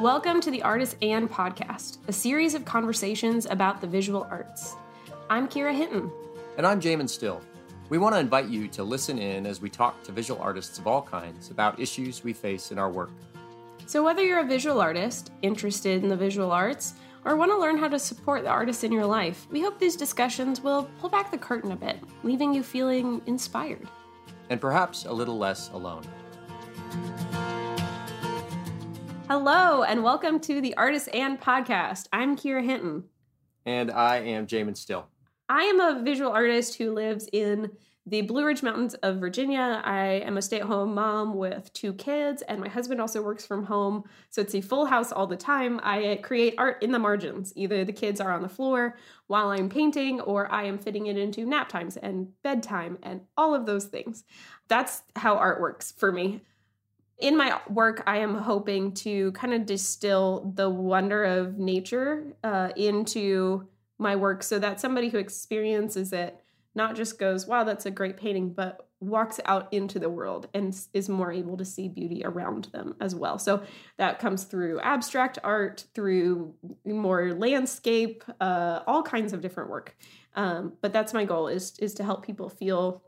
Welcome to the Artists & Podcast, a series of conversations about the visual arts. I'm Kyra Hinton. And I'm Jamin Still. We want to invite you to listen in as we talk to visual artists of all kinds about issues we face in our work. So, whether you're a visual artist, interested in the visual arts, or want to learn how to support the artists in your life, we hope these discussions will pull back the curtain a bit, leaving you feeling inspired. And perhaps a little less alone. Hello, and welcome to the Artists & Podcast. I'm Kyra Hinton. And I am Jamin Still. I am a visual artist who lives in the Blue Ridge Mountains of Virginia. I am a stay at home mom with two kids, and my husband also works from home. So it's a full house all the time. I create art in the margins. Either the kids are on the floor while I'm painting, or I am fitting it into nap times and bedtime and all of those things. That's how art works for me in my work, I am hoping to kind of distill the wonder of nature uh, into my work so that somebody who experiences it not just goes, wow, that's a great painting, but walks out into the world and is more able to see beauty around them as well. So that comes through abstract art, through more landscape, uh, all kinds of different work. Um, but that's my goal is is to help people feel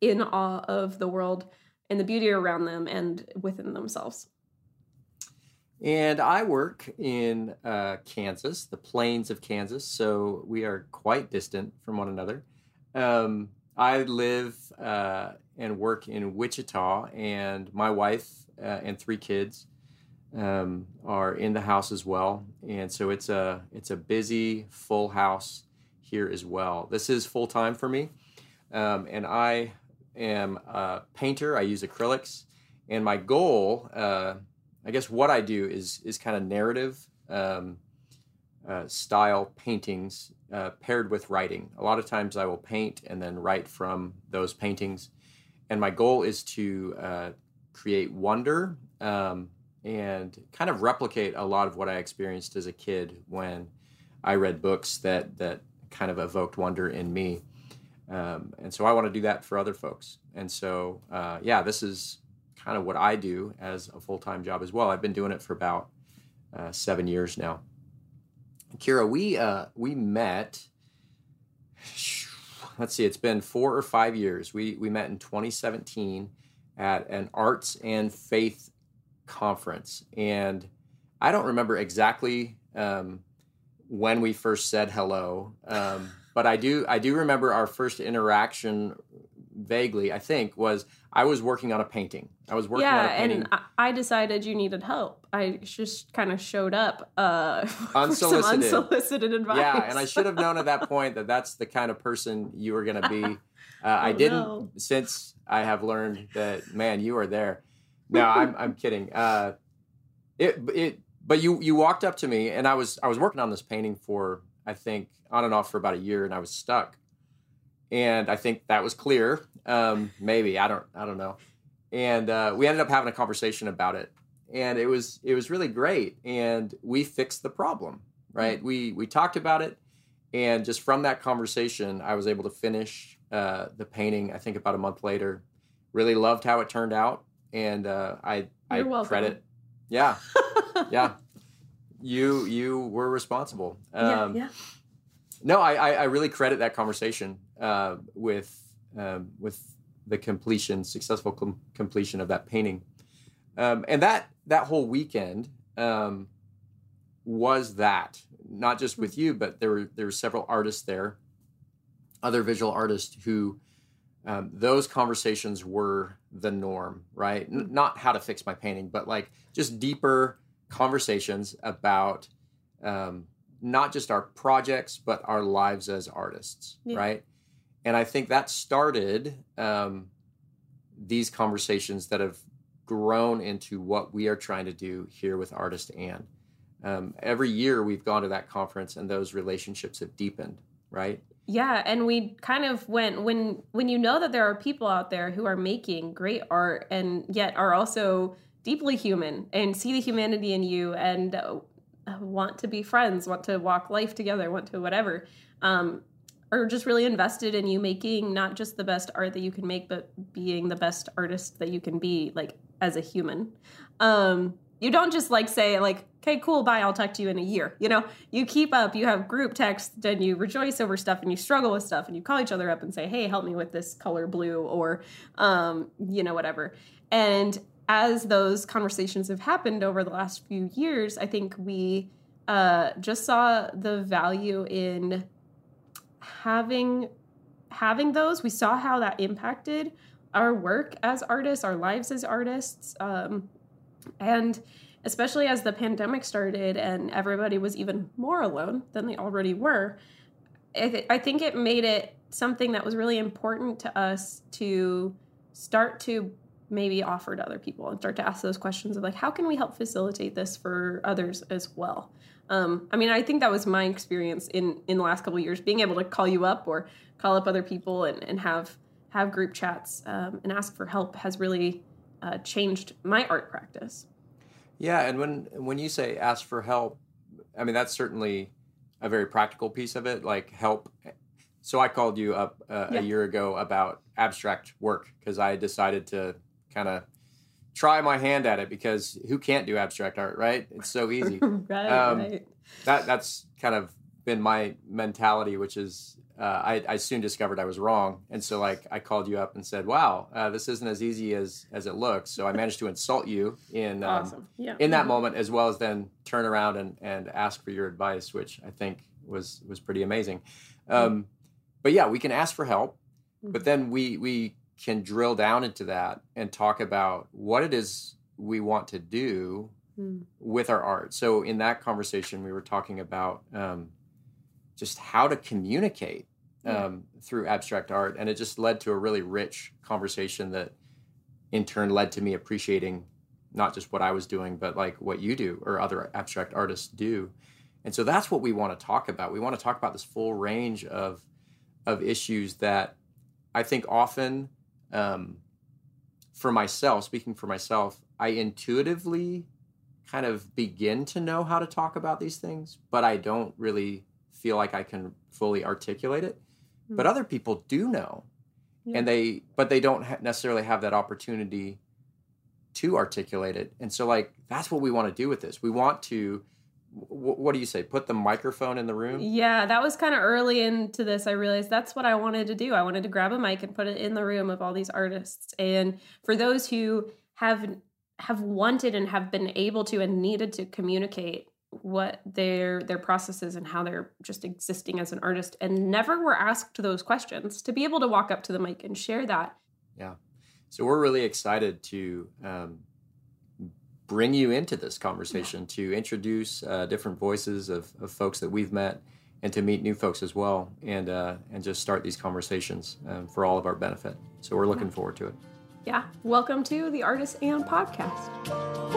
in awe of the world and the beauty around them and within themselves. And I work in uh, Kansas, the plains of Kansas, so we are quite distant from one another. Um, I live uh, and work in Wichita, and my wife uh, and three kids um, are in the house as well. And so it's a it's a busy, full house here as well. This is full time for me, um, and I am a painter. I use acrylics, and my goal, uh, I guess, what I do is is kind of narrative um, uh, style paintings uh, paired with writing. A lot of times, I will paint and then write from those paintings, and my goal is to uh, create wonder um, and kind of replicate a lot of what I experienced as a kid when I read books that that kind of evoked wonder in me. Um, and so I want to do that for other folks. And so, uh, yeah, this is kind of what I do as a full time job as well. I've been doing it for about uh, seven years now. Kyra, we uh, we met. Let's see, it's been four or five years. We we met in 2017 at an arts and faith conference, and I don't remember exactly um, when we first said hello. Um, but I do I do remember our first interaction vaguely. I think was I was working on a painting. I was working yeah, on a painting. and I decided you needed help. I just kind of showed up uh, unsolicited. some unsolicited advice. Yeah, and I should have known at that point that that's the kind of person you were going to be. Uh, oh, I didn't no. since I have learned that man, you are there. No, I'm I'm kidding. Uh, it it but you you walked up to me and I was I was working on this painting for I think on and off for about a year, and I was stuck. And I think that was clear. Um, maybe I don't I don't know. And uh, we ended up having a conversation about it, and it was it was really great. And we fixed the problem, right? Mm-hmm. We we talked about it, and just from that conversation, I was able to finish uh, the painting. I think about a month later. Really loved how it turned out, and uh, I You're I welcome. credit. Yeah, yeah you you were responsible. Um, yeah, yeah. No, I, I really credit that conversation uh, with um, with the completion, successful com- completion of that painting, um, and that that whole weekend um, was that not just with you, but there were there were several artists there, other visual artists who. Um, those conversations were the norm, right? N- not how to fix my painting, but like just deeper conversations about um, not just our projects but our lives as artists yeah. right? And i think that started um, these conversations that have grown into what we are trying to do here with artist and um, every year we've gone to that conference and those relationships have deepened right? Yeah and we kind of went when when you know that there are people out there who are making great art and yet are also deeply human and see the humanity in you and uh, want to be friends, want to walk life together, want to whatever. Um, are just really invested in you making not just the best art that you can make, but being the best artist that you can be, like as a human. Um, you don't just like say like okay cool bye i'll talk to you in a year you know you keep up you have group text and you rejoice over stuff and you struggle with stuff and you call each other up and say hey help me with this color blue or um, you know whatever and as those conversations have happened over the last few years i think we uh, just saw the value in having having those. We saw how that impacted our work as artists our lives as artists um, and especially as the pandemic started and everybody was even more alone than they already were, I, th- I think it made it something that was really important to us to start to maybe offer to other people and start to ask those questions of like how can we help facilitate this for others as well um, i mean i think that was my experience in in the last couple years being able to call you up or call up other people and, and have have group chats um, and ask for help has really uh, changed my art practice. Yeah, and when when you say ask for help, I mean that's certainly a very practical piece of it, like help. So I called you up uh, yeah. a year ago about abstract work because I decided to kind of try my hand at it because who can't do abstract art, right? It's so easy. right, um, right. That that's kind of been my mentality, which is uh, I, I, soon discovered I was wrong, and so like I called you up and said, "Wow, uh, this isn't as easy as as it looks." So I managed to insult you in um, awesome. yeah. in that moment, as well as then turn around and and ask for your advice, which I think was was pretty amazing. Um, but yeah, we can ask for help, mm-hmm. but then we we can drill down into that and talk about what it is we want to do mm. with our art. So in that conversation, we were talking about. Um, just how to communicate um, yeah. through abstract art. And it just led to a really rich conversation that in turn led to me appreciating not just what I was doing, but like what you do or other abstract artists do. And so that's what we want to talk about. We want to talk about this full range of of issues that I think often, um, for myself, speaking for myself, I intuitively kind of begin to know how to talk about these things, but I don't really feel like I can fully articulate it. Mm-hmm. But other people do know. Yeah. And they but they don't ha- necessarily have that opportunity to articulate it. And so like that's what we want to do with this. We want to what do you say? Put the microphone in the room? Yeah that was kind of early into this i realized that's what i wanted to do. I wanted to grab a mic and put it in the room of all these artists. And for those who have have wanted and have been able to and needed to communicate what their their processes and how they're just existing as an artist and never were asked those questions to be able to walk up to the mic and share that. Yeah. So we're really excited to um, bring you into this conversation yeah. to introduce uh, different voices of, of folks that we've met and to meet new folks as well and uh, and just start these conversations um, for all of our benefit so we're looking yeah. forward to it yeah welcome to the Artists & Podcast